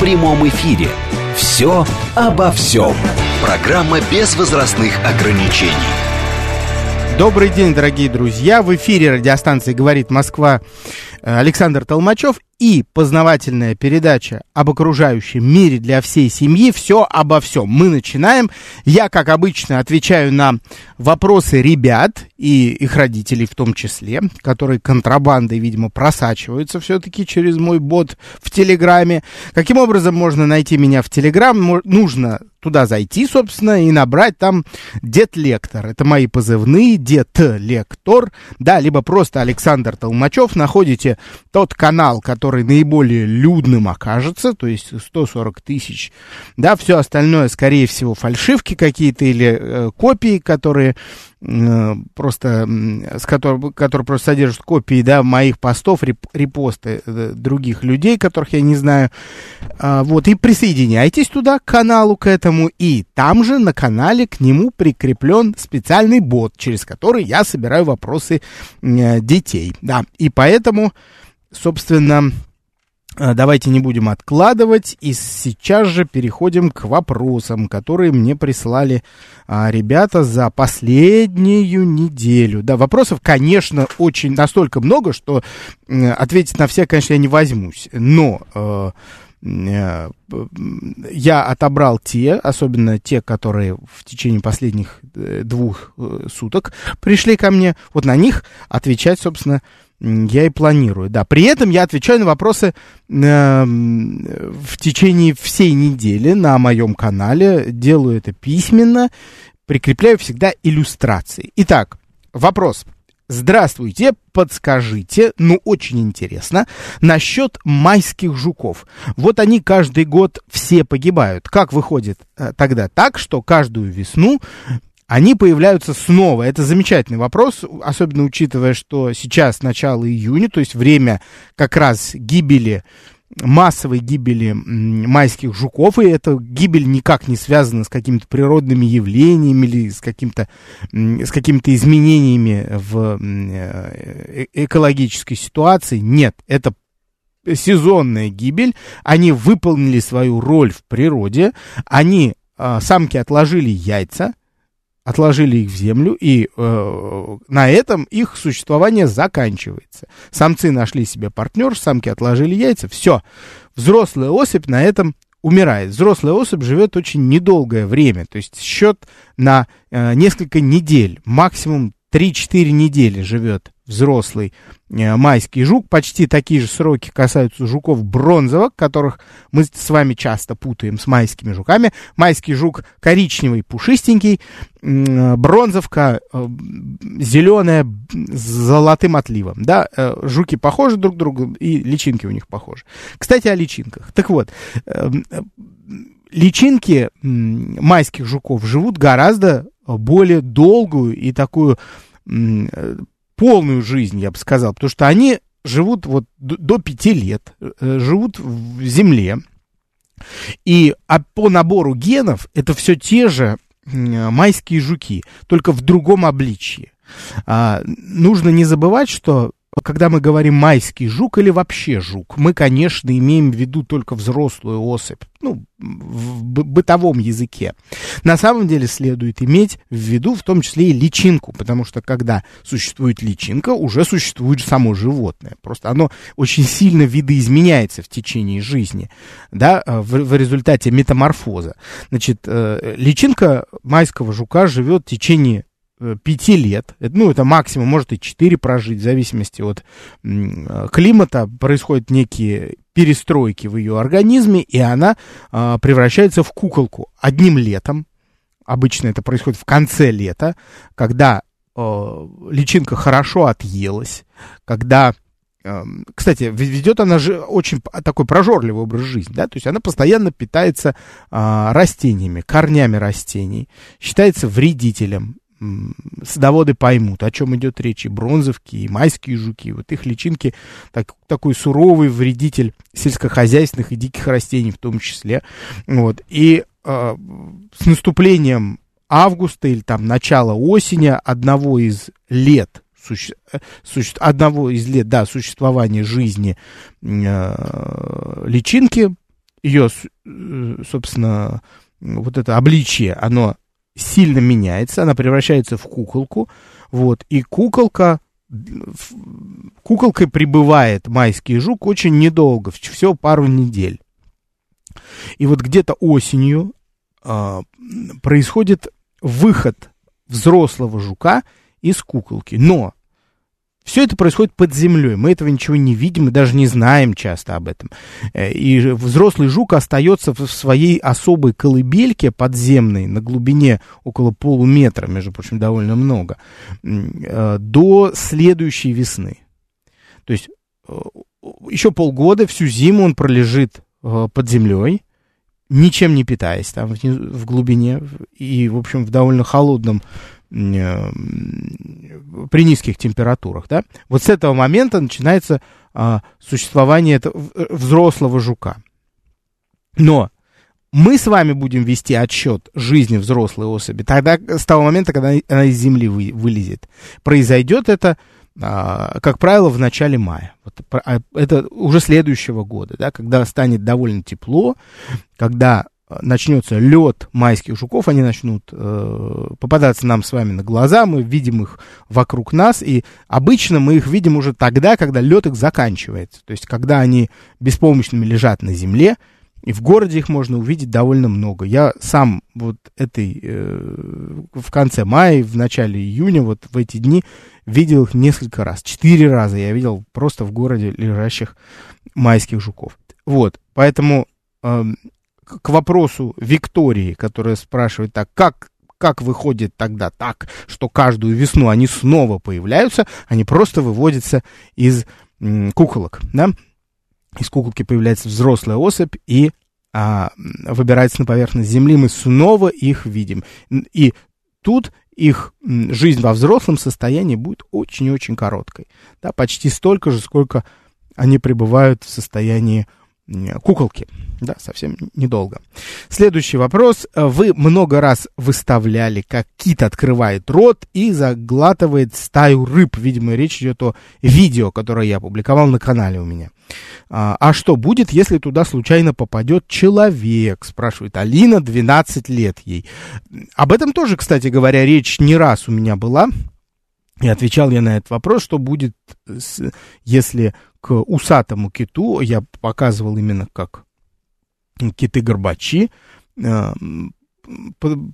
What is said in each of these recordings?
в прямом эфире. «Все обо всем». Программа без возрастных ограничений. Добрый день, дорогие друзья. В эфире радиостанции «Говорит Москва» Александр Толмачев и познавательная передача об окружающем мире для всей семьи. Все обо всем. Мы начинаем. Я, как обычно, отвечаю на вопросы ребят и их родителей в том числе, которые контрабандой, видимо, просачиваются все-таки через мой бот в Телеграме. Каким образом можно найти меня в Телеграм? Нужно туда зайти, собственно, и набрать там Дед Лектор. Это мои позывные, Дед Лектор, да, либо просто Александр Толмачев. Находите тот канал, который наиболее людным окажется, то есть 140 тысяч, да, все остальное, скорее всего, фальшивки какие-то или э, копии, которые просто, с которым, который просто содержит копии, да, моих постов, реп, репосты э, других людей, которых я не знаю, а, вот, и присоединяйтесь туда, к каналу, к этому, и там же на канале к нему прикреплен специальный бот, через который я собираю вопросы э, детей, да, и поэтому, собственно, давайте не будем откладывать и сейчас же переходим к вопросам, которые мне прислали а, ребята за последнюю неделю. Да, вопросов, конечно, очень настолько много, что э, ответить на все, конечно, я не возьмусь. Но э, э, я отобрал те, особенно те, которые в течение последних э, двух э, суток пришли ко мне. Вот на них отвечать, собственно, я и планирую, да. При этом я отвечаю на вопросы э, в течение всей недели на моем канале. Делаю это письменно, прикрепляю всегда иллюстрации. Итак, вопрос. Здравствуйте, подскажите, ну очень интересно, насчет майских жуков. Вот они каждый год все погибают. Как выходит э, тогда так, что каждую весну они появляются снова. Это замечательный вопрос, особенно учитывая, что сейчас начало июня, то есть время как раз гибели массовой гибели майских жуков, и эта гибель никак не связана с какими-то природными явлениями или с, каким-то, с какими-то изменениями в э, экологической ситуации. Нет, это сезонная гибель. Они выполнили свою роль в природе, они, а, самки отложили яйца, отложили их в землю, и э, на этом их существование заканчивается. Самцы нашли себе партнер, самки отложили яйца, все. Взрослая особь на этом умирает. Взрослая особь живет очень недолгое время, то есть счет на э, несколько недель, максимум 3-4 недели живет взрослый э, майский жук. Почти такие же сроки касаются жуков бронзовых, которых мы с вами часто путаем с майскими жуками. Майский жук коричневый, пушистенький, э, бронзовка э, зеленая с золотым отливом. Да, жуки похожи друг к другу, и личинки у них похожи. Кстати, о личинках. Так вот, личинки майских жуков живут гораздо более долгую и такую полную жизнь, я бы сказал, потому что они живут вот до пяти лет, э, живут в земле, и а по набору генов это все те же майские жуки, только в другом обличье. А, нужно не забывать, что когда мы говорим майский жук или вообще жук, мы, конечно, имеем в виду только взрослую особь, ну, в бытовом языке. На самом деле следует иметь в виду в том числе и личинку, потому что когда существует личинка, уже существует само животное. Просто оно очень сильно видоизменяется в течение жизни, да, в, в результате метаморфоза. Значит, э, личинка майского жука живет в течение Э, пяти лет, ну, это максимум, может и четыре прожить, в зависимости от э, климата, происходят некие перестройки в ее организме, и она а, превращается в куколку одним летом. Обычно это происходит в конце лета, когда а, личинка хорошо отъелась, когда кстати, ведет она же очень такой прожорливый образ жизни, да, то есть она постоянно питается а, растениями, корнями растений, считается вредителем. Садоводы поймут, о чем идет речь, и бронзовки, и майские жуки, вот их личинки, так, такой суровый вредитель сельскохозяйственных и диких растений в том числе, вот, и а, с наступлением августа или там начала осени одного из лет суще... Суще... одного из лет, да, существования жизни э, личинки, ее, э, собственно, вот это обличие, оно сильно меняется, она превращается в куколку, вот, и куколка, куколкой прибывает майский жук очень недолго, всего пару недель. И вот где-то осенью э, происходит выход взрослого жука из куколки. Но все это происходит под землей. Мы этого ничего не видим и даже не знаем часто об этом. Э, и взрослый жук остается в своей особой колыбельке подземной на глубине около полуметра, между прочим, довольно много, э, до следующей весны. То есть э, еще полгода, всю зиму он пролежит под землей, ничем не питаясь там в глубине и, в общем, в довольно холодном при низких температурах, да, вот с этого момента начинается а, существование этого взрослого жука. Но мы с вами будем вести отсчет жизни взрослой особи тогда, с того момента, когда она из земли вы, вылезет. Произойдет это, а, как правило, в начале мая. Вот, а, это уже следующего года, да, когда станет довольно тепло, когда начнется лед майских жуков, они начнут э, попадаться нам с вами на глаза, мы видим их вокруг нас, и обычно мы их видим уже тогда, когда лед их заканчивается, то есть когда они беспомощными лежат на земле, и в городе их можно увидеть довольно много. Я сам вот этой, э, в конце мая, в начале июня, вот в эти дни видел их несколько раз. Четыре раза я видел просто в городе лежащих майских жуков. Вот, поэтому э, к вопросу Виктории, которая спрашивает так, как как выходит тогда так, что каждую весну они снова появляются, они просто выводятся из куколок, да? Из куколки появляется взрослая особь и а, выбирается на поверхность Земли, мы снова их видим. И тут их жизнь во взрослом состоянии будет очень-очень короткой, да, почти столько же, сколько они пребывают в состоянии куколки. Да, совсем недолго. Следующий вопрос. Вы много раз выставляли, как кит открывает рот и заглатывает стаю рыб. Видимо, речь идет о видео, которое я опубликовал на канале у меня. А, а что будет, если туда случайно попадет человек? Спрашивает Алина, 12 лет ей. Об этом тоже, кстати говоря, речь не раз у меня была. И отвечал я на этот вопрос, что будет, если к усатому киту, я показывал именно как киты-горбачи, э,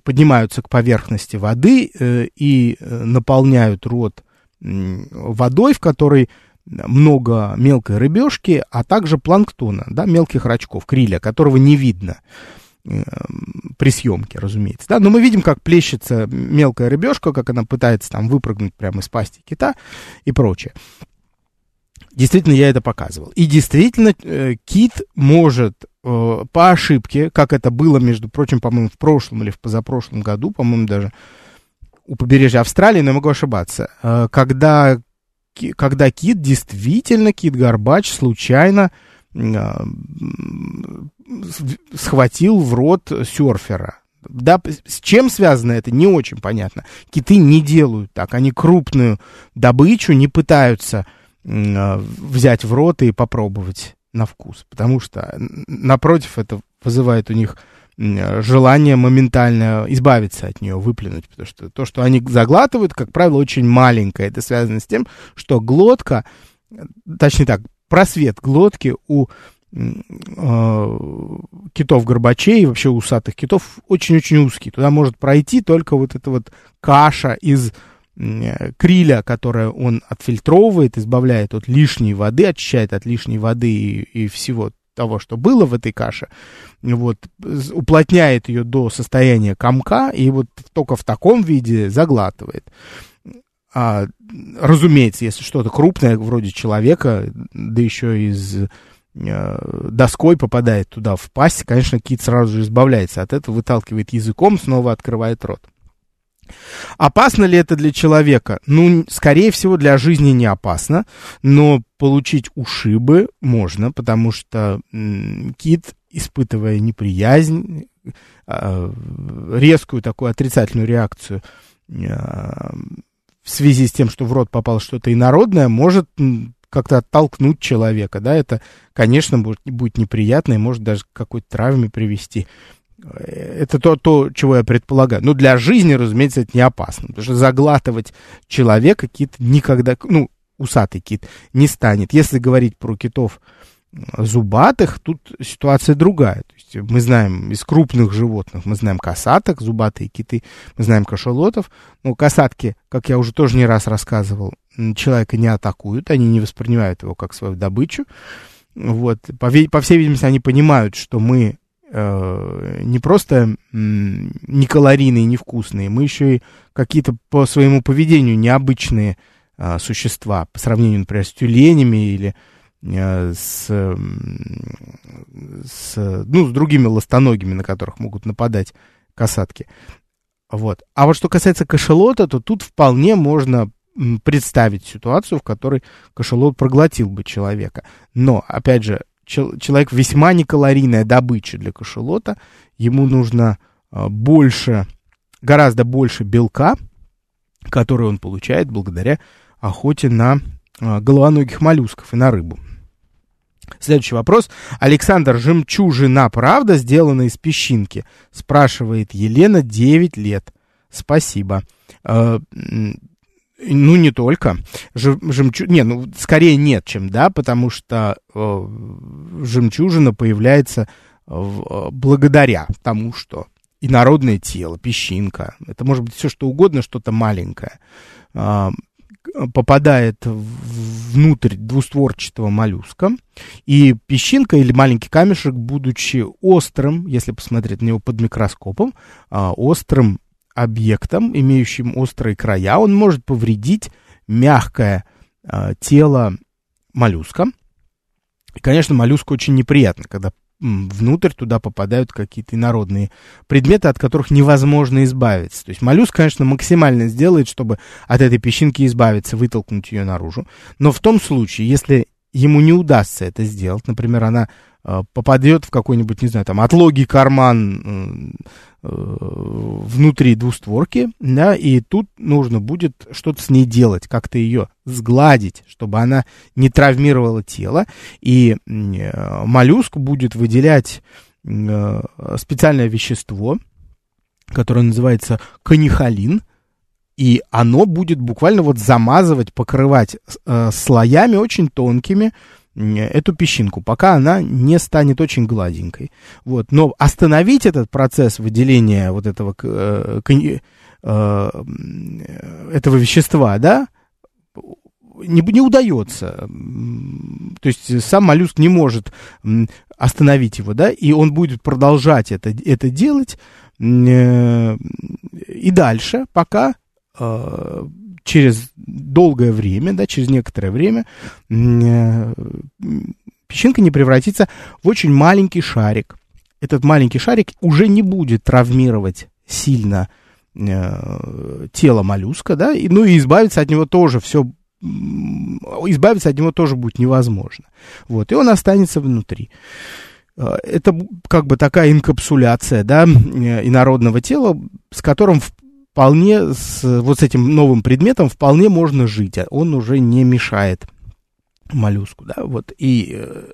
поднимаются к поверхности воды э, и э, наполняют рот водой, в которой много мелкой рыбешки, а также планктона, да, мелких рачков, криля, которого не видно при съемке, разумеется. Да? Но мы видим, как плещется мелкая рыбешка, как она пытается там выпрыгнуть прямо из пасти кита и прочее. Действительно, я это показывал. И действительно, э, кит может э, по ошибке, как это было, между прочим, по-моему, в прошлом или в позапрошлом году, по-моему, даже у побережья Австралии, но я могу ошибаться, э, когда, когда кит, действительно, кит-горбач случайно схватил в рот серфера. Да, с чем связано это, не очень понятно. Киты не делают так. Они крупную добычу не пытаются взять в рот и попробовать на вкус. Потому что, напротив, это вызывает у них желание моментально избавиться от нее, выплюнуть. Потому что то, что они заглатывают, как правило, очень маленькое. Это связано с тем, что глотка, точнее так, просвет глотки у Э, китов горбачей, вообще усатых китов, очень-очень узкий. Туда может пройти только вот эта вот каша из криля, которая он отфильтровывает, избавляет от лишней воды, очищает от лишней воды и, и всего того, что было в этой каше, вот, уплотняет ее до состояния комка и вот только в таком виде заглатывает. А, разумеется, если что-то крупное, вроде человека, да еще из э, доской попадает туда в пасть, конечно, кит сразу же избавляется от этого, выталкивает языком, снова открывает рот. Опасно ли это для человека? Ну, скорее всего, для жизни не опасно, но получить ушибы можно, потому что кит, испытывая неприязнь, э, резкую такую отрицательную реакцию э, в связи с тем, что в рот попало что-то инородное, может как-то оттолкнуть человека, да, это, конечно, будет, будет неприятно и может даже к какой-то травме привести. Это то, то, чего я предполагаю. Но для жизни, разумеется, это не опасно, потому что заглатывать человека кит никогда, ну, усатый кит не станет. Если говорить про китов, зубатых, тут ситуация другая. То есть мы знаем из крупных животных, мы знаем касаток, зубатые киты, мы знаем кашалотов. Но касатки, как я уже тоже не раз рассказывал, человека не атакуют, они не воспринимают его как свою добычу. Вот. По, по всей видимости, они понимают, что мы не просто не калорийные, невкусные, мы еще и какие-то по своему поведению необычные э, существа, по сравнению, например, с тюленями или Э, с, с, ну, с другими ластоногими, на которых могут нападать касатки. Вот. А вот что касается кашелота, то тут вполне можно представить ситуацию, в которой кашелот проглотил бы человека. Но, опять же, человек весьма некалорийная добыча для кашелота, ему нужно э, больше, гораздо больше белка, который он получает благодаря охоте на э, головоногих моллюсков и на рыбу. Следующий вопрос. Александр, жемчужина, правда, сделана из песчинки? Спрашивает Елена, 9 лет. Спасибо. Э, ну, не только. Жемчу... Не, ну, скорее нет, чем да, потому что э, жемчужина появляется в... Э, благодаря тому, что инородное тело, песчинка, это может быть все что угодно, что-то маленькое, э, попадает внутрь двустворчатого моллюска, и песчинка или маленький камешек, будучи острым, если посмотреть на него под микроскопом, а, острым объектом, имеющим острые края, он может повредить мягкое а, тело моллюска. И, конечно, моллюску очень неприятно, когда внутрь туда попадают какие-то инородные предметы, от которых невозможно избавиться. То есть моллюск, конечно, максимально сделает, чтобы от этой песчинки избавиться, вытолкнуть ее наружу. Но в том случае, если ему не удастся это сделать, например, она э, попадет в какой-нибудь, не знаю, там, отлогий карман э, внутри двустворки, да, и тут нужно будет что-то с ней делать, как-то ее сгладить, чтобы она не травмировала тело, и э, моллюск будет выделять э, специальное вещество, которое называется канихолин, и оно будет буквально вот замазывать, покрывать э, слоями очень тонкими эту песчинку, пока она не станет очень гладенькой. Вот. Но остановить этот процесс выделения вот этого, э, э, этого вещества, да, не, не удается. То есть сам моллюск не может остановить его, да, и он будет продолжать это, это делать э, и дальше, пока э, через долгое время, да, через некоторое время э, песчинка не превратится в очень маленький шарик. Этот маленький шарик уже не будет травмировать сильно э, тело моллюска, да, и, ну и избавиться от него тоже все избавиться от него тоже будет невозможно. Вот, и он останется внутри. Э, это как бы такая инкапсуляция, да, инородного тела, с которым вполне с вот с этим новым предметом вполне можно жить, а он уже не мешает моллюску, да, вот, и э,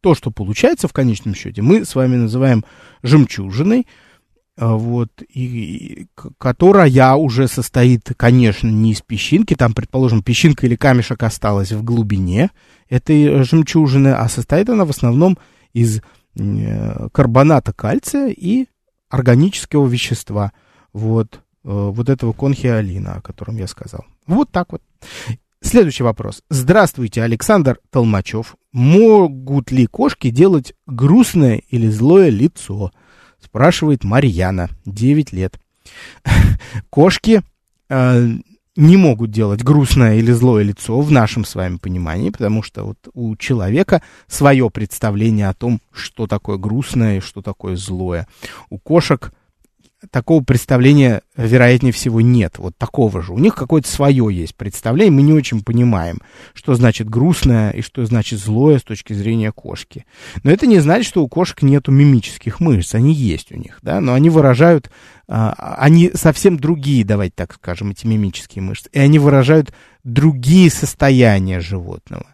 то, что получается в конечном счете, мы с вами называем жемчужиной, а, вот, и, и, которая уже состоит, конечно, не из песчинки, там, предположим, песчинка или камешек осталась в глубине этой жемчужины, а состоит она в основном из э, карбоната кальция и органического вещества, вот, Э, вот этого конхиолина, о котором я сказал. Вот так вот. Следующий вопрос. Здравствуйте, Александр Толмачев. Могут ли кошки делать грустное или злое лицо? Спрашивает Марьяна, 9 лет. Кошки э, не могут делать грустное или злое лицо в нашем с вами понимании, потому что вот у человека свое представление о том, что такое грустное и что такое злое. У кошек такого представления, вероятнее всего, нет. Вот такого же. У них какое-то свое есть представление. Мы не очень понимаем, что значит грустное и что значит злое с точки зрения кошки. Но это не значит, что у кошек нету мимических мышц. Они есть у них, да, но они выражают, а, они совсем другие, давайте так скажем, эти мимические мышцы. И они выражают другие состояния животного.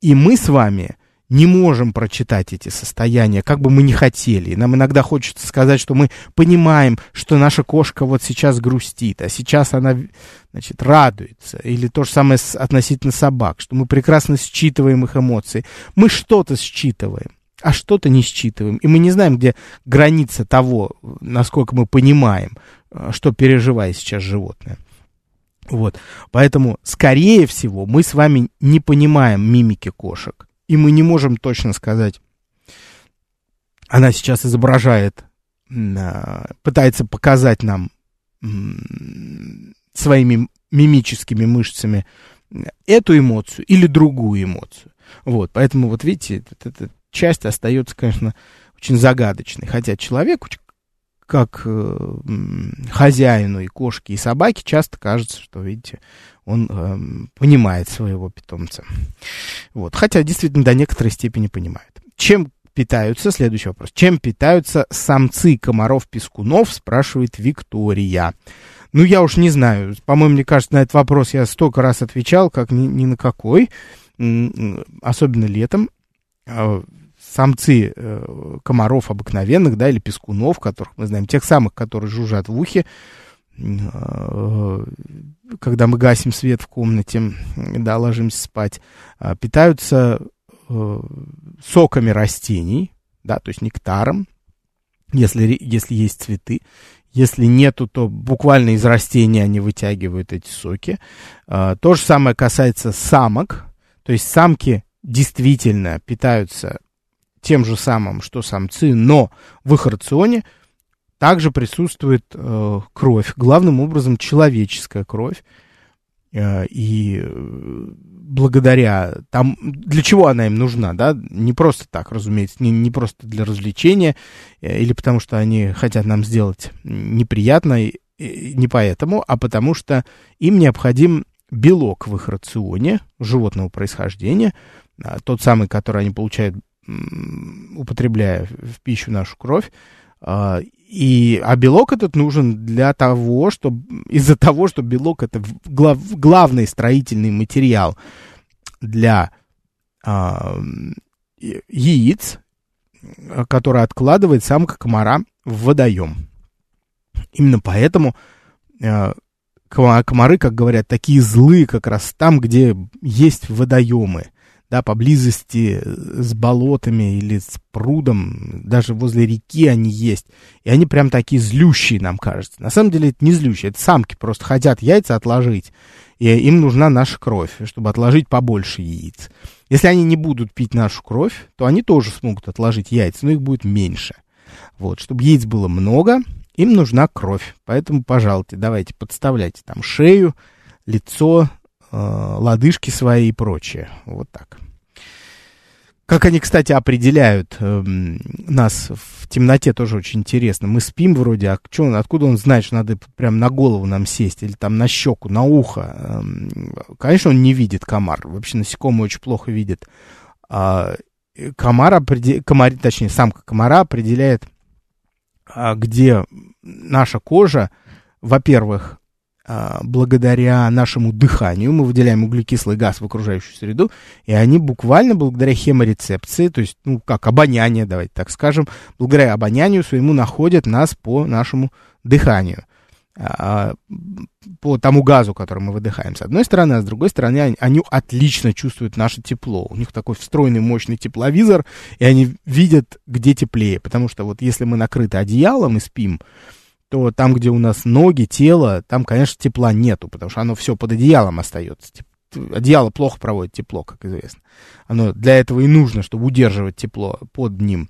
И мы с вами не можем прочитать эти состояния, как бы мы ни хотели. Нам иногда хочется сказать, что мы понимаем, что наша кошка вот сейчас грустит, а сейчас она, значит, радуется. Или то же самое относительно собак, что мы прекрасно считываем их эмоции. Мы что-то считываем, а что-то не считываем. И мы не знаем, где граница того, насколько мы понимаем, э, что переживает сейчас животное. Вот. Поэтому, скорее всего, мы с вами не понимаем мимики кошек и мы не можем точно сказать, она сейчас изображает, а, пытается показать нам своими мимическими мышцами эту эмоцию или другую эмоцию. Вот, поэтому вот видите, эта часть остается, конечно, очень загадочной. Хотя человек, как э, хозяину и кошки, и собаки, часто кажется, что, видите, он э, понимает своего питомца. Вот. Хотя действительно до некоторой степени понимает. Чем питаются, следующий вопрос, чем питаются самцы комаров-пескунов, спрашивает Виктория. Ну, я уж не знаю, по-моему, мне кажется, на этот вопрос я столько раз отвечал, как ни, ни на какой, особенно летом. А, самцы э, комаров обыкновенных, да, или пескунов, которых мы знаем, тех самых, которые жужжат в ухе, когда мы гасим свет в комнате, да, ложимся спать, а, питаются э, соками растений, да, то есть нектаром, если, если есть цветы. Если нету, то буквально из растения они вытягивают эти соки. То же самое касается самок. То есть самки действительно питаются тем же самым, что самцы, но в их рационе также присутствует э, кровь, главным образом человеческая кровь. Э, и э, благодаря там, для чего она им нужна, да, не просто так, разумеется, не, не просто для развлечения, э, или потому что они хотят нам сделать неприятно, и, и не поэтому, а потому что им необходим белок в их рационе животного происхождения, а, тот самый, который они получают, употребляя в пищу нашу кровь, а, и, а белок этот нужен для того, чтобы из-за того, что белок это глав, главный строительный материал для а, яиц, который откладывает самка комара в водоем. Именно поэтому а, комары, как говорят, такие злые как раз там, где есть водоемы да, поблизости с болотами или с прудом, даже возле реки они есть. И они прям такие злющие, нам кажется. На самом деле это не злющие, это самки просто хотят яйца отложить. И им нужна наша кровь, чтобы отложить побольше яиц. Если они не будут пить нашу кровь, то они тоже смогут отложить яйца, но их будет меньше. Вот, чтобы яиц было много, им нужна кровь. Поэтому, пожалуйста, давайте подставляйте там шею, лицо, э, лодыжки свои и прочее. Вот так. Как они, кстати, определяют э, нас в темноте, тоже очень интересно. Мы спим вроде, а он, откуда он знает, что надо прям на голову нам сесть или там на щеку, на ухо? Э, конечно, он не видит комар. Вообще насекомые очень плохо видят. А, комар, определ... комар, точнее, самка комара определяет, а, где наша кожа, во-первых, благодаря нашему дыханию мы выделяем углекислый газ в окружающую среду, и они буквально благодаря хеморецепции, то есть, ну, как обоняние, давайте так скажем, благодаря обонянию своему находят нас по нашему дыханию, а, по тому газу, который мы выдыхаем, с одной стороны, а с другой стороны, они отлично чувствуют наше тепло. У них такой встроенный мощный тепловизор, и они видят, где теплее, потому что вот если мы накрыты одеялом и спим, то там, где у нас ноги, тело, там, конечно, тепла нету, потому что оно все под одеялом остается. Одеяло плохо проводит тепло, как известно. Оно для этого и нужно, чтобы удерживать тепло под ним.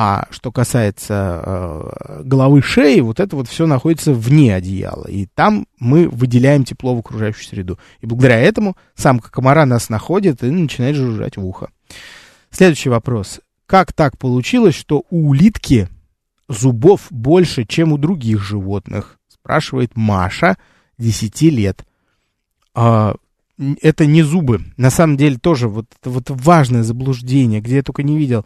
А что касается э, головы шеи, вот это вот все находится вне одеяла. И там мы выделяем тепло в окружающую среду. И благодаря этому самка комара нас находит и начинает жужжать в ухо. Следующий вопрос. Как так получилось, что у улитки зубов больше, чем у других животных? Спрашивает Маша, 10 лет. А, это не зубы. На самом деле тоже вот, вот важное заблуждение, где я только не видел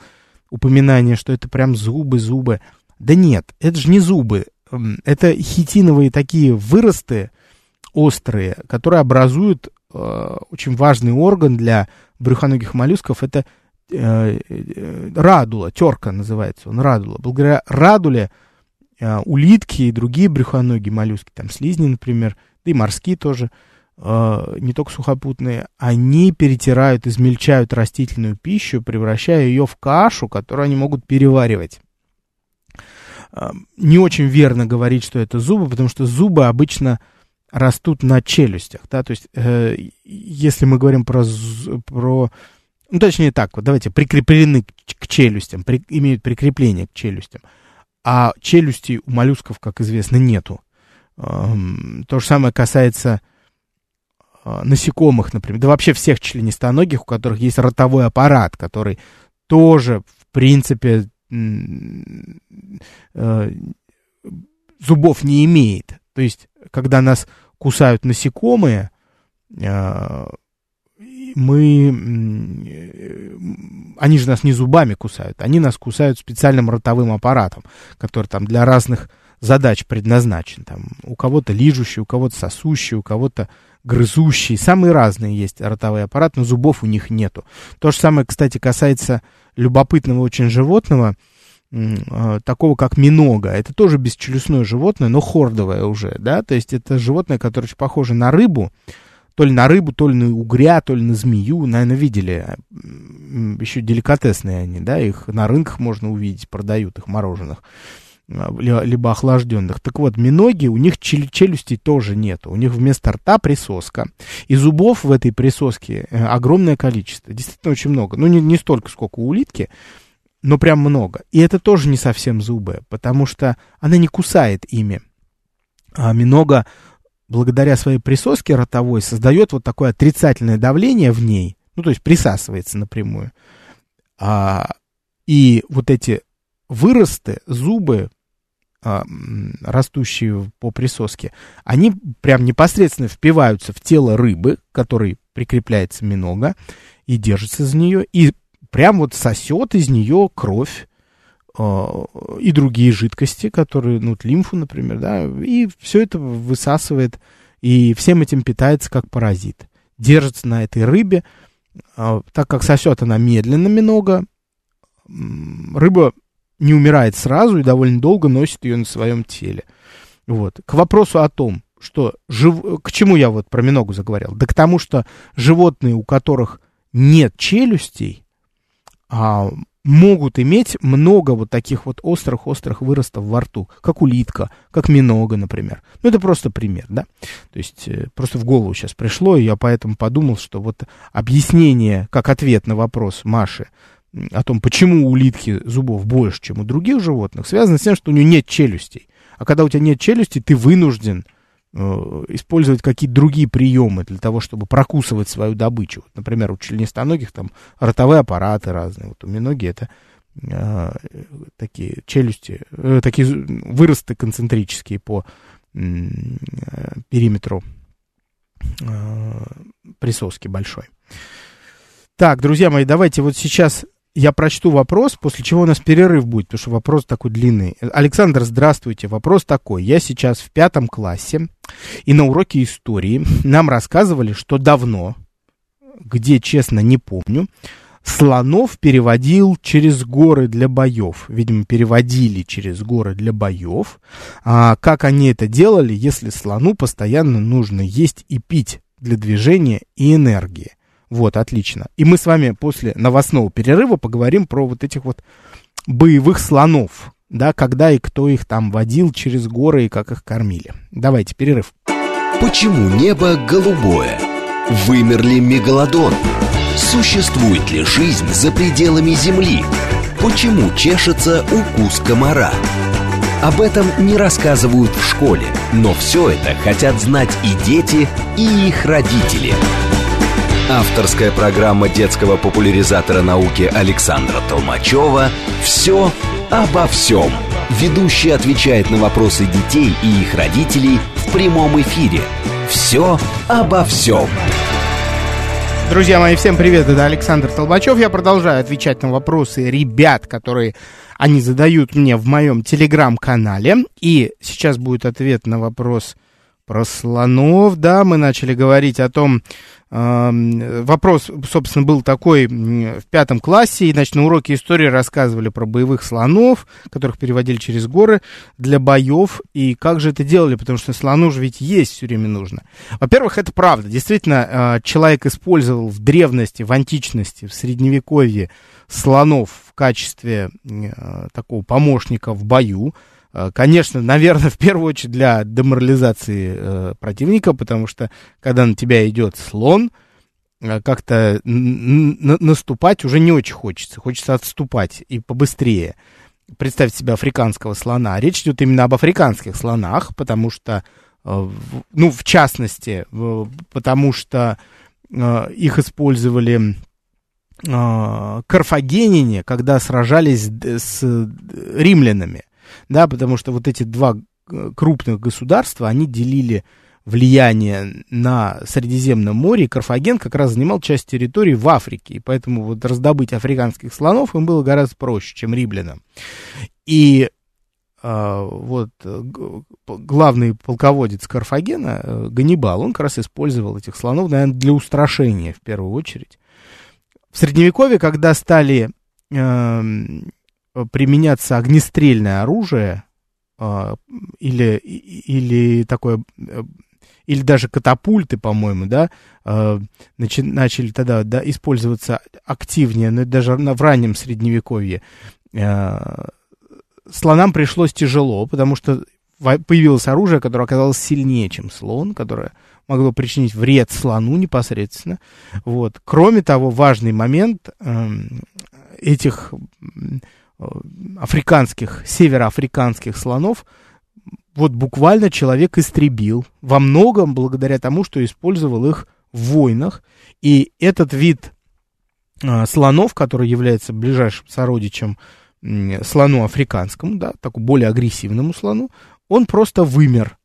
упоминание, что это прям зубы, зубы. Да нет, это же не зубы. Это хитиновые такие выросты острые, которые образуют э, очень важный орган для брюхоногих моллюсков. Это радула, терка называется он, радула. Благодаря радуле э, улитки и другие брюхоногие моллюски, там слизни, например, да и морские тоже – э, не только сухопутные, они перетирают, измельчают растительную пищу, превращая ее в кашу, которую они могут переваривать. Э, не очень верно говорить, что это зубы, потому что зубы обычно растут на челюстях, да, то есть э, если мы говорим про, про ну, точнее так, вот давайте, прикреплены к, к челюстям, при, имеют прикрепление к челюстям, а челюстей у моллюсков, как известно, нету. То же самое касается а, насекомых, например, да вообще всех членистоногих, у которых есть ротовой аппарат, который тоже, в принципе, э, зубов не имеет. То есть, когда нас кусают насекомые, э, мы, они же нас не зубами кусают, они нас кусают специальным ротовым аппаратом, который там для разных задач предназначен. Там, у кого-то лижущий, у кого-то сосущий, у кого-то грызущие, самые разные есть ротовые аппараты, но зубов у них нету. То же самое, кстати, касается любопытного очень животного, э, такого как минога. Это тоже бесчелюстное животное, но хордовое уже, да, то есть это животное, которое очень похоже на рыбу, то ли на рыбу, то ли на угря, то ли на змею, наверное, видели. Еще деликатесные они, да, их на рынках можно увидеть, продают их мороженых. А, либо охлажденных. Так вот, миноги, у них челюстей тоже нет. У них вместо рта присоска. И зубов в этой присоске э, огромное количество. Действительно очень много. Ну, не, не столько, сколько у улитки, но прям много. И это тоже не совсем зубы, потому что она не кусает ими. А минога, благодаря своей присоске ротовой, создает вот такое отрицательное давление в ней. Ну, то есть присасывается напрямую. А, и вот эти выросты, зубы, а, растущие по присоске, они прям непосредственно впиваются в тело рыбы, которой прикрепляется минога, и держится за нее, и прям вот сосет из нее кровь и другие жидкости, которые, ну, лимфу, например, да, и все это высасывает, и всем этим питается как паразит. Держится на этой рыбе, э, так как сосет она медленно минога, рыба не умирает сразу и довольно долго носит ее на своем теле. Вот. К вопросу о том, что жив... к чему я вот про миногу заговорил? Да к тому, что животные, у которых нет челюстей, а, могут иметь много вот таких вот острых-острых выростов во рту, как улитка, как минога, например. Ну, это просто пример, да? То есть, э, просто в голову сейчас пришло, и я поэтому подумал, что вот объяснение, как ответ на вопрос Маши, о том, почему у улитки зубов больше, чем у других животных, связано с тем, что у нее нет челюстей. А когда у тебя нет челюсти, ты вынужден использовать какие-то другие приемы для того, чтобы прокусывать свою добычу. Вот, например, у членистоногих там ротовые аппараты разные. Вот у миноги это э, такие челюсти, э, такие выросты концентрические по э, периметру э, присоски большой. Так, друзья мои, давайте вот сейчас я прочту вопрос, после чего у нас перерыв будет, потому что вопрос такой длинный. Александр, здравствуйте. Вопрос такой. Я сейчас в пятом классе, и на уроке истории нам рассказывали, что давно, где, честно, не помню, слонов переводил через горы для боев. Видимо, переводили через горы для боев. А как они это делали, если слону постоянно нужно есть и пить для движения и энергии? Вот, отлично. И мы с вами после новостного перерыва поговорим про вот этих вот боевых слонов, да, когда и кто их там водил через горы и как их кормили. Давайте, перерыв. Почему небо голубое? Вымер ли мегалодон? Существует ли жизнь за пределами Земли? Почему чешется укус комара? Об этом не рассказывают в школе, но все это хотят знать и дети, и их родители. Авторская программа детского популяризатора науки Александра Толмачева «Все обо всем». Ведущий отвечает на вопросы детей и их родителей в прямом эфире. «Все обо всем». Друзья мои, всем привет, это Александр Толбачев. Я продолжаю отвечать на вопросы ребят, которые они задают мне в моем телеграм-канале. И сейчас будет ответ на вопрос про слонов. Да, мы начали говорить о том, Вопрос, собственно, был такой в пятом классе, и, значит, на уроке истории рассказывали про боевых слонов, которых переводили через горы для боев, и как же это делали, потому что слону же ведь есть все время нужно. Во-первых, это правда, действительно, а, человек использовал в древности, в античности, в средневековье слонов в качестве а, такого помощника в бою, Э, конечно, наверное, в первую очередь для деморализации э, противника, потому что когда на тебя идет слон, э, как-то наступать уже не очень хочется. Хочется отступать и побыстрее. Представьте себе африканского слона. Речь идет именно об африканских слонах, потому что, э, ну, в частности, э, потому что э, их использовали э, карфагенине, когда сражались с римлянами да, потому что вот эти два э, крупных государства, они делили влияние на Средиземном море, и Карфаген как раз занимал часть территории в Африке, и поэтому вот раздобыть африканских слонов им было гораздо проще, чем римлянам. И э, вот главный полководец Карфагена, э, Ганнибал, он как раз использовал этих слонов, наверное, для устрашения в первую очередь. В Средневековье, когда стали э, применяться огнестрельное оружие э, или, или такое, э, или даже катапульты, по-моему, да, э, начали тогда да, использоваться активнее, но даже в раннем средневековье. Э, слонам пришлось тяжело, потому что появилось оружие, которое оказалось сильнее, чем слон, которое могло причинить вред слону непосредственно. Вот. Кроме того, важный момент э, этих Э, африканских, североафриканских слонов вот буквально человек истребил во многом благодаря тому, что использовал их в войнах. И этот вид э, слонов, который является ближайшим сородичем э, слону африканскому, да, такому более агрессивному слону, он просто вымер.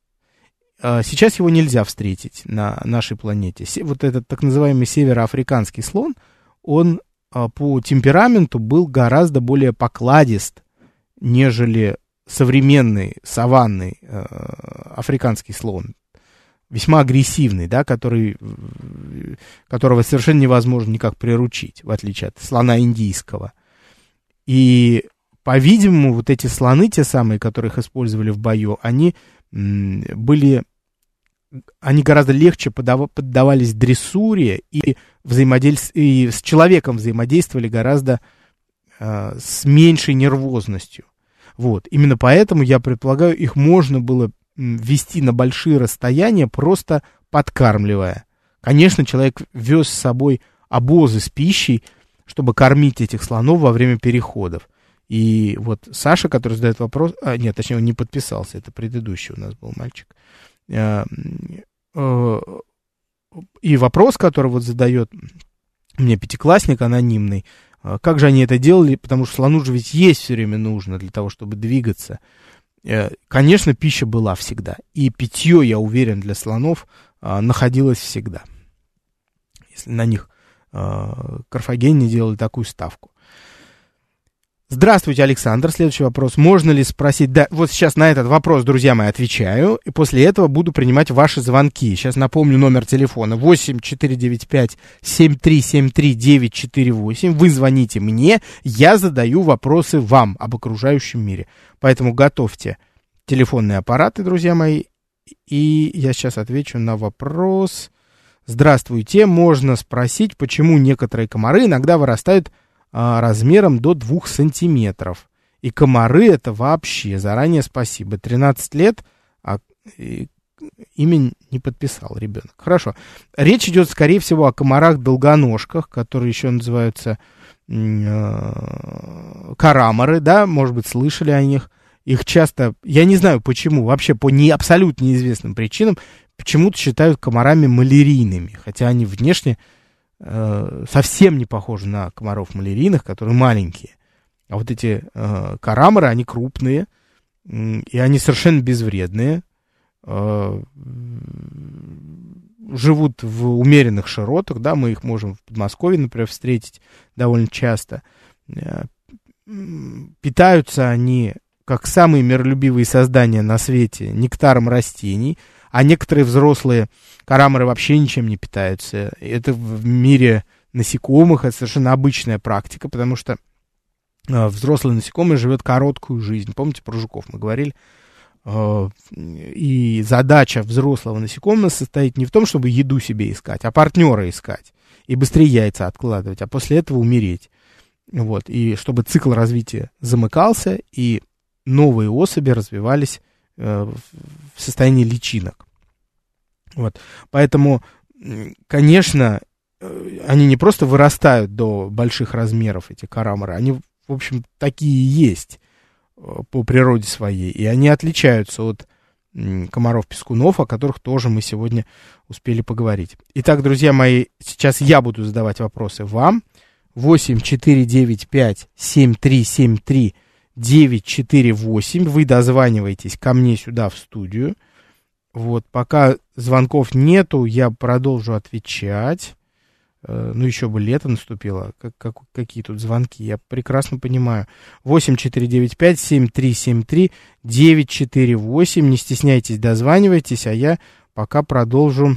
Э, сейчас его нельзя встретить на нашей планете. Вот этот так называемый североафриканский слон, он по темпераменту был гораздо более покладист, нежели современный саванный э, африканский слон. Весьма агрессивный, да, который, которого совершенно невозможно никак приручить, в отличие от слона индийского. И, по-видимому, вот эти слоны, те самые, которых использовали в бою, они были они гораздо легче поддавались дрессуре и, взаимодейств... и с человеком взаимодействовали гораздо э, с меньшей нервозностью. Вот. Именно поэтому, я предполагаю, их можно было вести на большие расстояния, просто подкармливая. Конечно, человек вез с собой обозы с пищей, чтобы кормить этих слонов во время переходов. И вот Саша, который задает вопрос, а, нет, точнее, он не подписался, это предыдущий у нас был мальчик. Э, э, и вопрос, который вот задает мне пятиклассник анонимный, э, как же они это делали, потому что слону же ведь есть все время нужно для того, чтобы двигаться. Конечно, пища была всегда, и питье, я уверен, для слонов находилось всегда. Если на них карфагене делали такую ставку. Здравствуйте, Александр. Следующий вопрос. Можно ли спросить... Да, вот сейчас на этот вопрос, друзья мои, отвечаю. И после этого буду принимать ваши звонки. Сейчас напомню номер телефона. 8 495 7373 948. Вы звоните мне, я задаю вопросы вам об окружающем мире. Поэтому готовьте телефонные аппараты, друзья мои. И я сейчас отвечу на вопрос. Здравствуйте. Можно спросить, почему некоторые комары иногда вырастают размером до 2 сантиметров. И комары это вообще, заранее спасибо. 13 лет, а имя не подписал ребенок. Хорошо. Речь идет, скорее всего, о комарах-долгоножках, которые еще называются э, карамары, да, может быть, слышали о них. Их часто, я не знаю почему, вообще по не, абсолютно неизвестным причинам, почему-то считают комарами малярийными, хотя они внешне э, совсем не похожи на комаров малярийных, которые маленькие. А вот эти э, карамары, они крупные, и они совершенно безвредные, э, живут в умеренных широтах, да, мы их можем в Подмосковье, например, встретить довольно часто. Э, питаются они, как самые миролюбивые создания на свете, нектаром растений, а некоторые взрослые карамары вообще ничем не питаются. Это в мире насекомых, это совершенно обычная практика, потому что э, взрослый насекомый живет короткую жизнь. Помните, про жуков мы говорили? Э, и задача взрослого насекомого состоит не в том, чтобы еду себе искать, а партнера искать. И быстрее яйца откладывать, а после этого умереть. Вот. И чтобы цикл развития замыкался, и новые особи развивались в состоянии личинок. Вот. Поэтому, конечно, э, они не просто вырастают до больших размеров, эти карамары, они, в общем, такие есть. Э, по природе своей, и они отличаются от комаров-пескунов, о которых тоже мы сегодня успели поговорить. Итак, друзья мои, сейчас я буду задавать вопросы вам. 8 4 9 5 7 3 7 3 9 4 8. Вы дозваниваетесь ко мне сюда в студию. Вот, пока звонков нету, я продолжу отвечать. Э, ну, еще бы лето наступило, как, как, какие тут звонки, я прекрасно понимаю. 8495-7373-948, не стесняйтесь, дозванивайтесь, а я пока продолжу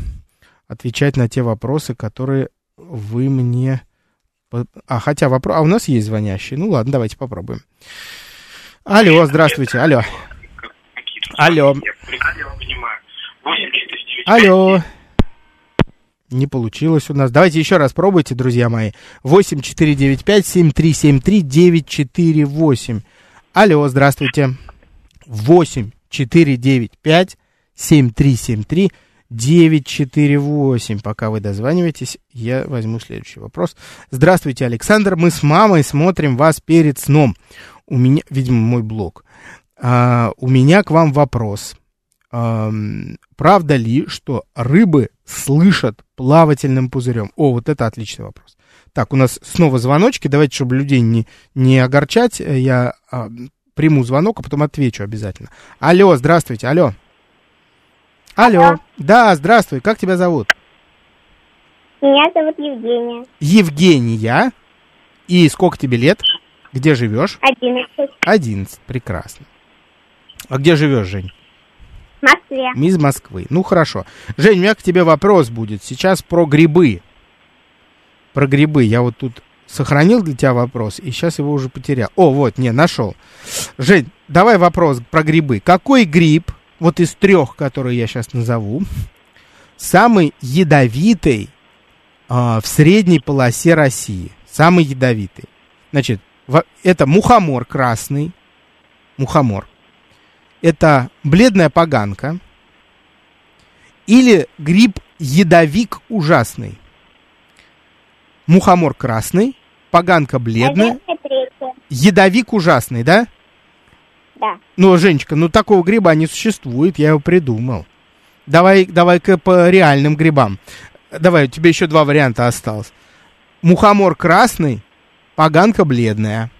отвечать на те вопросы, которые вы мне... А, хотя вопрос... А у нас есть звонящий. Ну, ладно, давайте попробуем. Алло, здравствуйте, алло. Алло. Алло. Не получилось у нас. Давайте еще раз пробуйте, друзья мои. 8495-7373-948. Алло, здравствуйте. 8495-7373-948. Пока вы дозваниваетесь, я возьму следующий вопрос. Здравствуйте, Александр. Мы с мамой смотрим вас перед сном. У меня, видимо, мой блог. А, у меня к вам вопрос правда ли, что рыбы слышат плавательным пузырем? О, вот это отличный вопрос. Так, у нас снова звоночки. Давайте, чтобы людей не, не огорчать, э, я а, приму звонок, а потом отвечу обязательно. Алло, здравствуйте, алло. Алло. алло. Да, здравствуй. Как тебя зовут? Меня зовут Евгения. Евгения. И сколько тебе лет? Где живешь? Одиннадцать. Одиннадцать, прекрасно. А где живешь, Жень? Москве. Из Москвы. Ну, хорошо. Жень, у меня к тебе вопрос будет. Сейчас про грибы. Про грибы. Я вот тут сохранил для тебя вопрос, и сейчас его уже потерял. О, вот, не, нашел. Жень, давай вопрос про грибы. Какой гриб, вот из трех, которые я сейчас назову, самый ядовитый а, в средней полосе России? Самый ядовитый. Значит, это мухомор красный. Мухомор это бледная поганка или гриб ядовик ужасный. Мухомор красный, поганка бледная, ядовик ужасный, да? Да. Ну, Женечка, ну такого гриба не существует, я его придумал. Давай, давай-ка по реальным грибам. Давай, у тебя еще два варианта осталось. Мухомор красный, поганка бледная.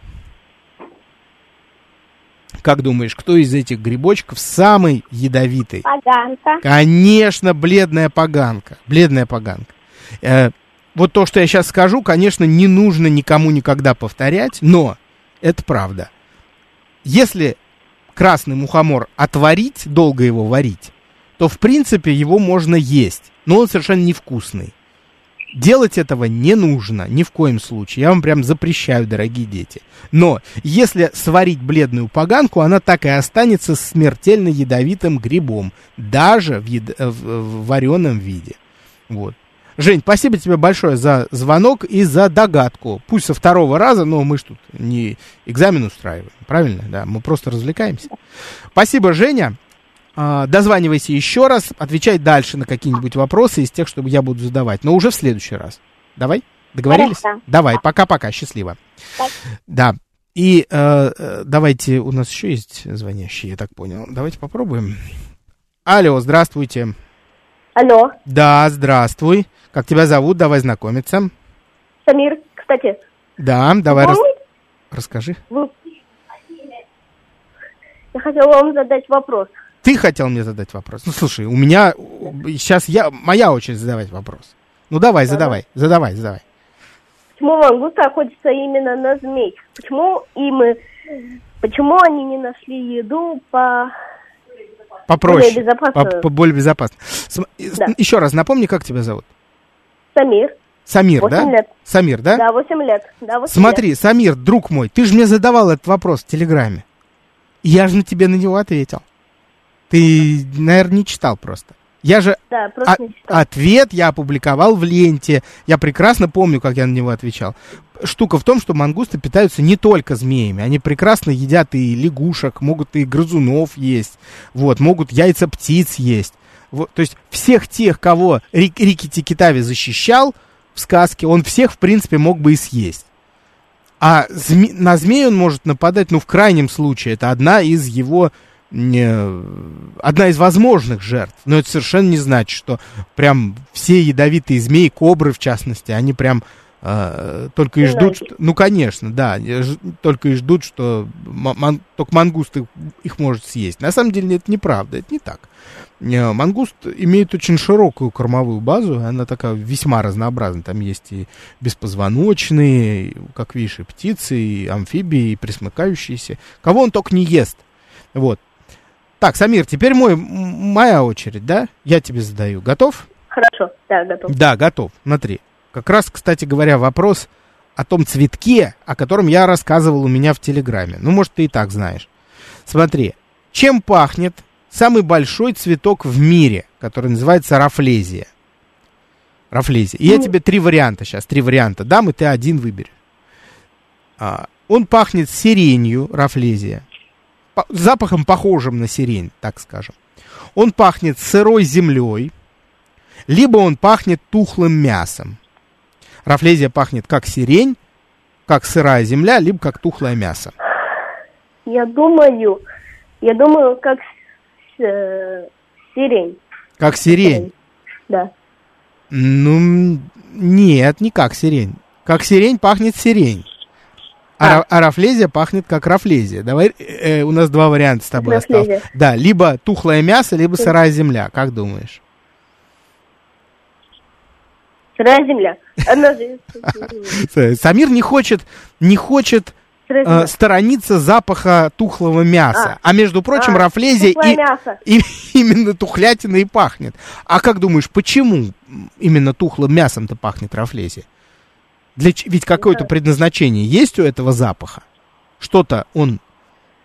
Как думаешь, кто из этих грибочков самый ядовитый? Поганка. Конечно, бледная поганка. Бледная поганка. Э, вот то, что я сейчас скажу, конечно, не нужно никому никогда повторять, но это правда. Если красный мухомор отварить, долго его варить, то, в принципе, его можно есть, но он совершенно невкусный. Делать этого не нужно, ни в коем случае. Я вам прям запрещаю, дорогие дети. Но если сварить бледную поганку, она так и останется смертельно ядовитым грибом, даже в, в, в вареном виде. Вот. Жень, спасибо тебе большое за звонок и за догадку. Пусть со второго раза, но мы ж тут не экзамен устраиваем, правильно? Да, мы просто развлекаемся. Спасибо, Женя. А, дозванивайся еще раз, отвечай дальше на какие-нибудь вопросы из тех, что я буду задавать, но уже в следующий раз. Давай? Договорились? Хорошо. Давай, пока-пока, счастливо. Так. Да. И э, э, давайте, у нас еще есть звонящие, я так понял. Давайте попробуем. Алло, здравствуйте. Алло, Да, здравствуй. Как тебя зовут? Давай знакомиться. Самир, кстати, Да, давай рас- расскажи. вы... Я хотела вам задать вопрос. Ты хотел мне задать вопрос. Ну, слушай, у меня сейчас я, моя очередь задавать вопрос. Ну, давай, задавай, задавай, задавай. Почему мангусты охотятся именно на змей? Почему им... Почему они не нашли еду по... Попроще. Более безопасно. По, по- более безопасно. Да. Еще раз напомни, как тебя зовут. Самир? Самир, Восемь да? лет. Самир, да? Да, 8 лет. Да, 8 Смотри, Самир, друг мой, ты же мне задавал этот вопрос в Телеграме. Я же на тебе на него ответил. Ты, наверное, не читал просто. Я же Да, просто а- не читал. ответ я опубликовал в ленте. Я прекрасно помню, как я на него отвечал. Штука в том, что мангусты питаются не только змеями. Они прекрасно едят и лягушек, могут и грызунов есть. Вот, могут яйца птиц есть. Вот, то есть всех тех, кого Рик, Рики Тикитави защищал в сказке, он всех, в принципе, мог бы и съесть. А зме- на змею он может нападать, ну, в крайнем случае. Это одна из его... э, одна из возможных жертв. Но это совершенно не значит, что прям все ядовитые змеи, кобры в частности, они прям э, только и ждут... Знаете. Что, ну, конечно, да. ж- только и ждут, что ма- ман- только мангуст их, их может съесть. На самом деле это неправда, это не так. Э, Мангуст имеет очень широкую кормовую базу, она такая весьма разнообразна. Там есть и беспозвоночные, как видишь, и птицы, и амфибии, и пресмыкающиеся. Кого он только не ест. Вот. Так, Самир, теперь мой, моя очередь, да? Я тебе задаю. Готов? Хорошо, да, готов. Да, готов. Смотри. Как раз, кстати говоря, вопрос о том цветке, о котором я рассказывал у меня в Телеграме. Ну, может, ты и так знаешь. Смотри. Чем пахнет самый большой цветок в мире, который называется рафлезия? Рафлезия. И я Ну. тебе три варианта сейчас, три варианта дам, и ты один выберешь. А, он пахнет сиренью, рафлезия. Запахом похожим на сирень, так скажем. Он пахнет сырой землей, либо он пахнет тухлым мясом. Рафлезия пахнет как сирень, как сырая земля, либо как тухлое мясо. Я думаю, я думаю, как э, сирень. Как сирень. Да. Ну, нет, не как сирень. Как сирень пахнет сирень. А, А. ра- рафлезия пахнет как рафлезия. Давай, э, у нас два варианта с тобой осталось. Да, либо тухлое мясо, либо сырая земля. Как думаешь? Сырая земля. Она же... Э, Самир не хочет, не хочет э, сторониться запаха тухлого мяса. А, А. между прочим, А, рафлезия и, мясо. и- именно тухлятина и пахнет. А как думаешь, почему именно тухлым мясом-то пахнет рафлезия? Для, ведь какое-то предназначение есть у этого запаха? Что-то он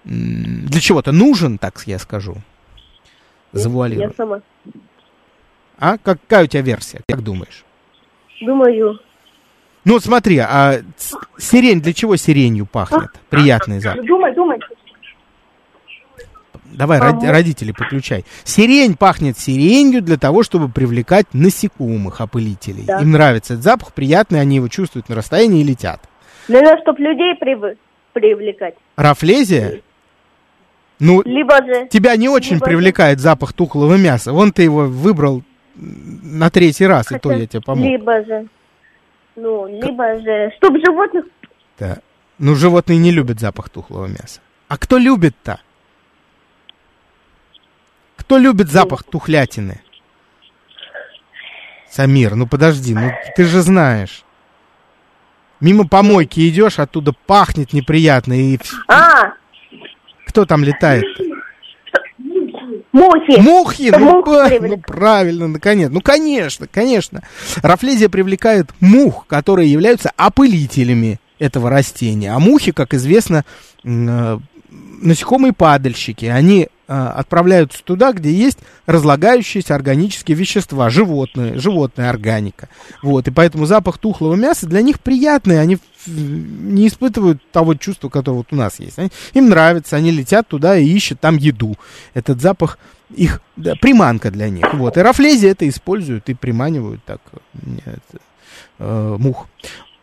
для чего-то нужен, так я скажу. Я Завуалирую. сама А какая у тебя версия? Как думаешь? думаю. Ну вот смотри, а сирень для чего сиренью пахнет? Приятный запах. Думай, думай. Давай, род- родители, подключай. Сирень пахнет сиренью для того, чтобы привлекать насекомых, опылителей. Да. Им нравится этот запах, приятный, они его чувствуют на расстоянии и летят. Для того, чтобы людей прив- привлекать. Рафлезия? Ну, Либо же... тебя не очень Либо- привлекает запах тухлого мяса. Вон ты его выбрал на третий раз, и то хотя- я тебе помог. Либо же... Ну, либо же... Чтоб животных... Да. Ну, животные не любят запах тухлого мяса. А кто любит-то? Кто любит запах тухлятины? Самир, ну подожди, ну ты же знаешь. Мимо помойки идешь, оттуда пахнет неприятно. И А, кто там летает? мухи. Мухи! Ну, мух ну, правильно, наконец. Ну, конечно, конечно. Рафлезия привлекает мух, которые являются опылителями этого растения. А мухи, как известно, э, насекомые-падальщики. Они э, отправляются туда, где есть разлагающиеся органические вещества, животные, животная органика. Вот, и поэтому запах тухлого мяса для них приятный, они ф- не испытывают того чувства, которое вот у нас есть. Они- им нравится, они летят туда и ищут там еду. Этот запах их да, приманка для них. Вот, и рафлезия это используют и приманивают так. э, это- э, мух.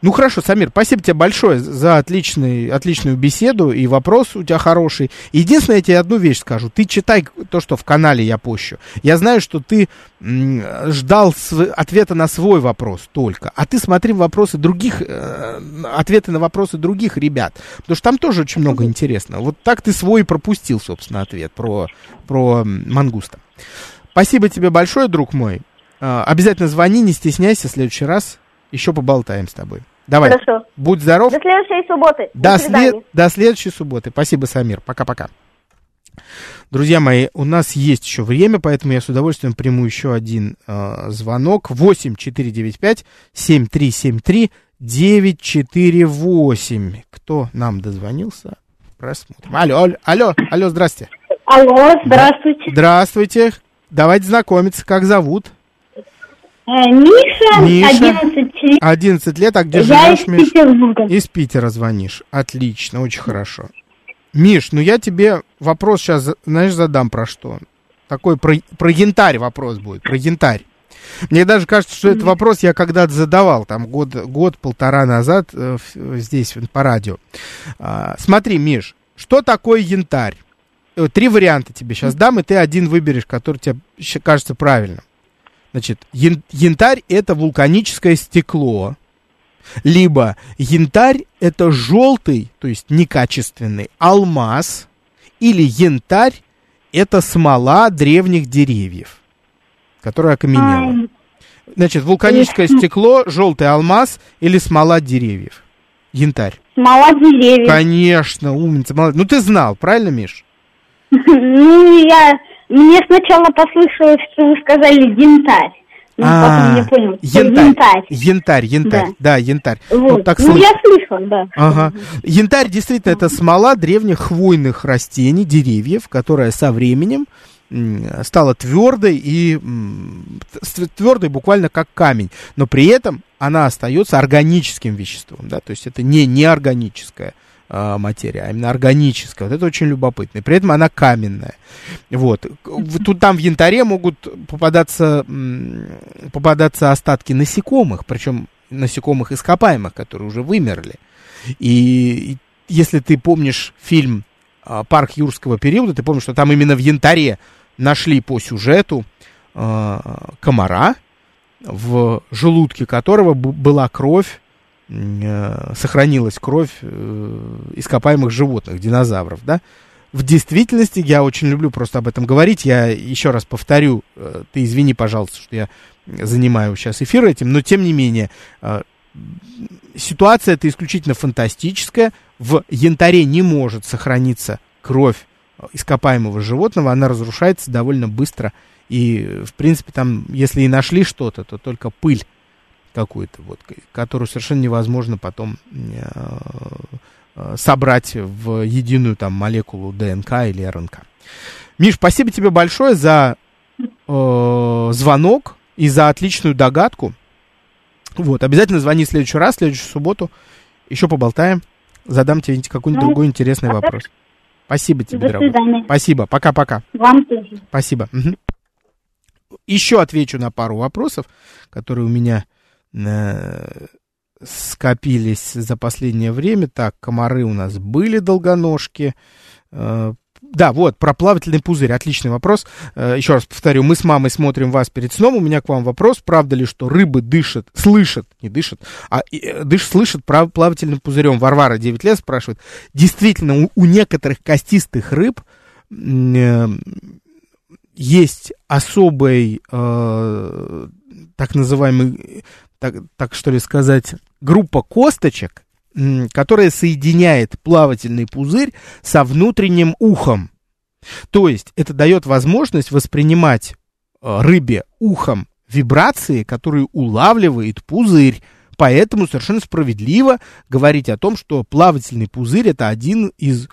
Ну хорошо, Самир, спасибо тебе большое за отличный, отличную беседу и вопрос у тебя хороший. Единственное, я тебе одну вещь скажу. Ты читай то, что в канале я пощу. Я знаю, что ты ждал ответа на свой вопрос только. А ты смотри вопросы других, э, ответы на вопросы других ребят. Потому что там тоже очень много интересного. Вот так ты свой пропустил, собственно, ответ про, про мангуста. Спасибо тебе большое, друг мой. Э, обязательно звони, не стесняйся в следующий раз. Еще поболтаем с тобой. Давай. Хорошо. Будь здоров. До следующей субботы. До, свидания. след... До следующей субботы. Спасибо, Самир. Пока-пока. Друзья мои, у нас есть еще время, поэтому я с удовольствием приму еще один э, звонок. 8 495 7373 948. Кто нам дозвонился? Просмотрим. Алло, алло, алло, алло, здрасте. Алло, здравствуйте. Здравствуйте. Давайте знакомиться. Как зовут? Э, Миша, Миша. 11 лет. 11 лет. А где Я живешь, из Миш? Петербурга. Из Питера звонишь. Отлично, очень хорошо. Миш, ну я тебе вопрос сейчас, знаешь, задам про что. Такой про, про янтарь вопрос будет, про янтарь. Мне даже кажется, что этот вопрос я когда-то задавал, там год, год-полтора назад э, здесь по радио. А, смотри, Миш, что такое янтарь? Э, Три варианта тебе сейчас дам, и ты один выберешь, который тебе кажется правильным. Значит, ян- янтарь это вулканическое стекло, либо янтарь это желтый, то есть некачественный алмаз, или янтарь это смола древних деревьев, которая окаменела. Значит, вулканическое стекло, желтый алмаз или смола деревьев. Янтарь. Смола деревьев. Конечно, умница, молодец. Ну ты знал, правильно, Миш? Ну, я... Мне сначала послышалось, что вы сказали янтарь. Ну, потом я понял, А, янтарь, янтарь. янтарь, янтарь, да, янтарь. Вот. Вот так ну, я слышала, да. Ага. Янтарь действительно это смола древних хвойных растений, деревьев, которая со временем стала твердой и твердой буквально как камень, но при этом она остается органическим веществом, да, то есть это не неорганическая а, материя, а именно органическая. Вот это очень любопытно. И при этом она каменная. Вот. Тут там в янтаре могут попадаться, попадаться остатки насекомых, причем насекомых ископаемых, которые уже вымерли. И если ты помнишь фильм а, «Парк юрского периода», ты помнишь, что там именно в янтаре нашли по сюжету а, комара, в желудке которого была кровь, э, сохранилась кровь э, ископаемых животных, динозавров, да. В действительности, я очень люблю просто об этом говорить, я еще раз повторю, э, ты извини, пожалуйста, что я занимаю сейчас эфир этим, но тем не менее, э, ситуация это исключительно фантастическая. В янтаре не может сохраниться кровь э, ископаемого животного, она разрушается довольно быстро. И, э, в принципе, там, если и нашли что-то, то только пыль какую-то, вот, которую совершенно невозможно потом э, э, собрать в единую там молекулу ДНК или РНК. Миш, спасибо тебе большое за э, звонок и за отличную догадку. Вот, обязательно звони в следующий раз, в следующую субботу. Еще поболтаем. Задам тебе какой-нибудь Ну, другой интересный вопрос. Спасибо тебе, До дорогой. свидания. Спасибо. Пока-пока. Вам тоже. Спасибо. Мгм. Еще отвечу на пару вопросов, которые у меня скопились за последнее время. Так, комары у нас были долгоножки. Э, да, вот, про плавательный пузырь. Отличный вопрос. Э, еще раз повторю, мы с мамой смотрим вас перед сном. У меня к вам вопрос. Правда ли, что рыбы дышат, слышат, не дышат, а э, дыш, слышат плавательным пузырем? Варвара 9 лет спрашивает. Действительно, у, у некоторых костистых рыб э, есть особый, э, так называемый, так, так что ли сказать, группа косточек, которая соединяет плавательный пузырь со внутренним ухом. То есть это дает возможность воспринимать э, рыбе ухом вибрации, которые улавливает пузырь. Поэтому совершенно справедливо говорить о том, что плавательный пузырь это один из,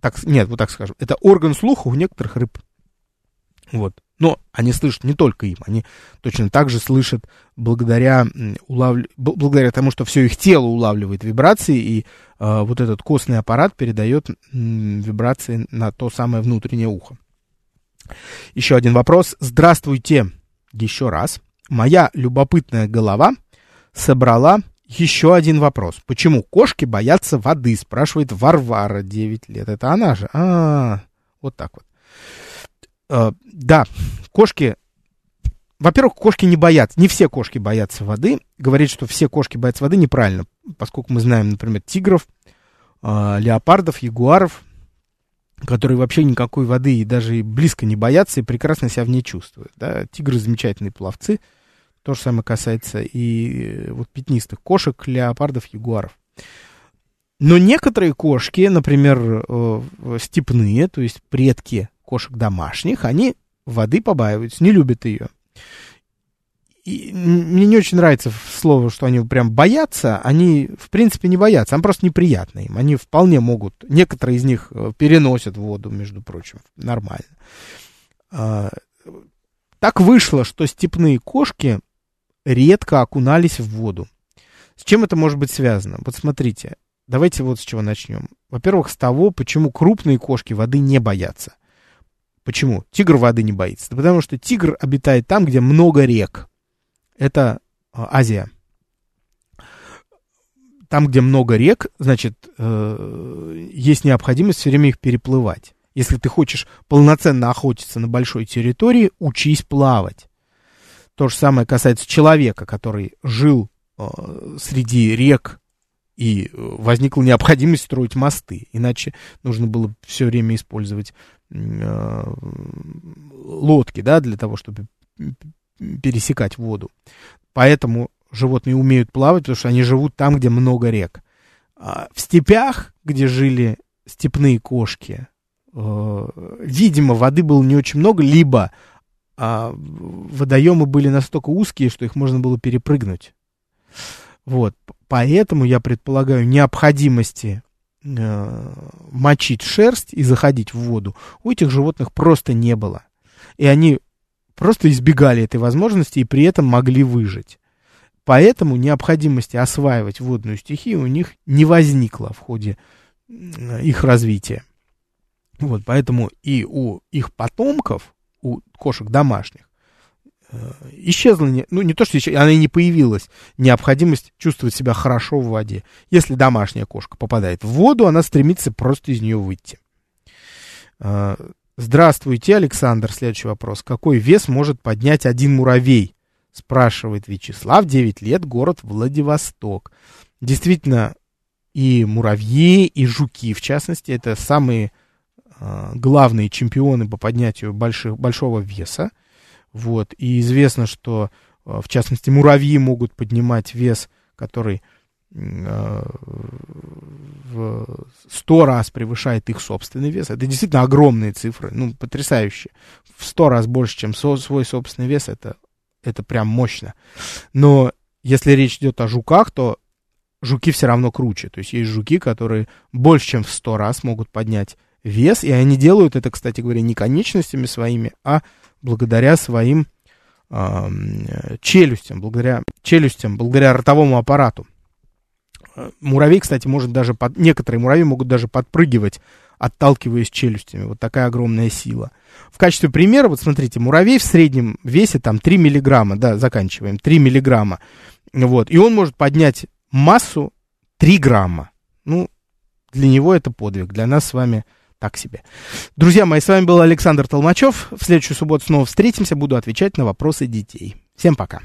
так, нет, вот так скажем, это орган слуха у некоторых рыб. Вот. Но они слышат не только им, они точно так же слышат благодаря, бл- благодаря тому, что все их тело улавливает вибрации, и э, вот этот костный аппарат передает м, вибрации на то самое внутреннее ухо. Еще один вопрос. Здравствуйте еще раз. Моя любопытная голова собрала еще один вопрос. Почему кошки боятся воды? Спрашивает Варвара, 9 лет. Это она же. А, вот так вот. А, да, кошки... Во-первых, кошки не боятся. Не все кошки боятся воды. Говорить, что все кошки боятся воды, неправильно. Поскольку мы знаем, например, тигров, э, леопардов, ягуаров, которые вообще никакой воды и даже близко не боятся и прекрасно себя в ней чувствуют. Да? Тигры замечательные пловцы. То же самое касается и э, вот пятнистых кошек, леопардов, ягуаров. Но некоторые кошки, например, э, степные, то есть предки кошек домашних, они воды побаиваются, не любят ее. И мне не очень нравится слово, что они прям боятся. Они, в принципе, не боятся. Они просто неприятно им. Они вполне могут... Некоторые из них э, переносят воду, между прочим. Нормально. А, так вышло, что степные кошки редко окунались в воду. С чем это может быть связано? Вот смотрите, давайте вот с чего начнем. Во-первых, с того, почему крупные кошки воды не боятся. Почему? Тигр воды не боится. Да потому что тигр обитает там, где много рек. Это а, Азия. Там, где много рек, значит, э, есть необходимость все время их переплывать. Если ты хочешь полноценно охотиться на большой территории, учись плавать. То же самое касается человека, который жил э, среди рек, и возникла необходимость строить мосты. Иначе нужно было все время использовать э, лодки, да, для того, чтобы пересекать воду. Поэтому животные умеют плавать, потому что они живут там, где много рек. А в степях, где жили степные кошки, э, видимо, воды было не очень много, либо а водоемы были настолько узкие, что их можно было перепрыгнуть. Вот, поэтому я предполагаю необходимости э, мочить шерсть и заходить в воду у этих животных просто не было. И они просто избегали этой возможности и при этом могли выжить. Поэтому необходимости осваивать водную стихию у них не возникло в ходе их развития. Вот, поэтому и у их потомков у кошек домашних исчезла, не, ну не то, что исчезла, она и не появилась, необходимость чувствовать себя хорошо в воде. Если домашняя кошка попадает в воду, она стремится просто из нее выйти. Э, здравствуйте, Александр. Следующий вопрос. Какой вес может поднять один муравей? Спрашивает Вячеслав, 9 лет, город Владивосток. Действительно, и муравьи, и жуки, в частности, это самые а, главные чемпионы по поднятию больших, большого веса. Вот. И известно, что, а, в частности, муравьи могут поднимать вес, который а, в 100 раз превышает их собственный вес. Это действительно огромные цифры, ну, потрясающие. В 100 раз больше, чем свой собственный вес, это, это прям мощно. Но если речь идет о жуках, то жуки все равно круче. То есть есть жуки, которые больше, чем в 100 раз могут поднять вес, и они делают это, кстати говоря, не конечностями своими, а благодаря своим э, челюстям, благодаря челюстям, благодаря ротовому аппарату. Муравей, кстати, может даже, под, некоторые муравьи могут даже подпрыгивать, отталкиваясь челюстями. Вот такая огромная сила. В качестве примера, вот смотрите, муравей в среднем весе там 3 миллиграмма, да, заканчиваем, 3 миллиграмма. Вот, и он может поднять массу 3 грамма. Ну, для него это подвиг, для нас с вами так себе. Друзья мои, с вами был Александр Толмачев. В следующую субботу снова встретимся. Буду отвечать на вопросы детей. Всем пока.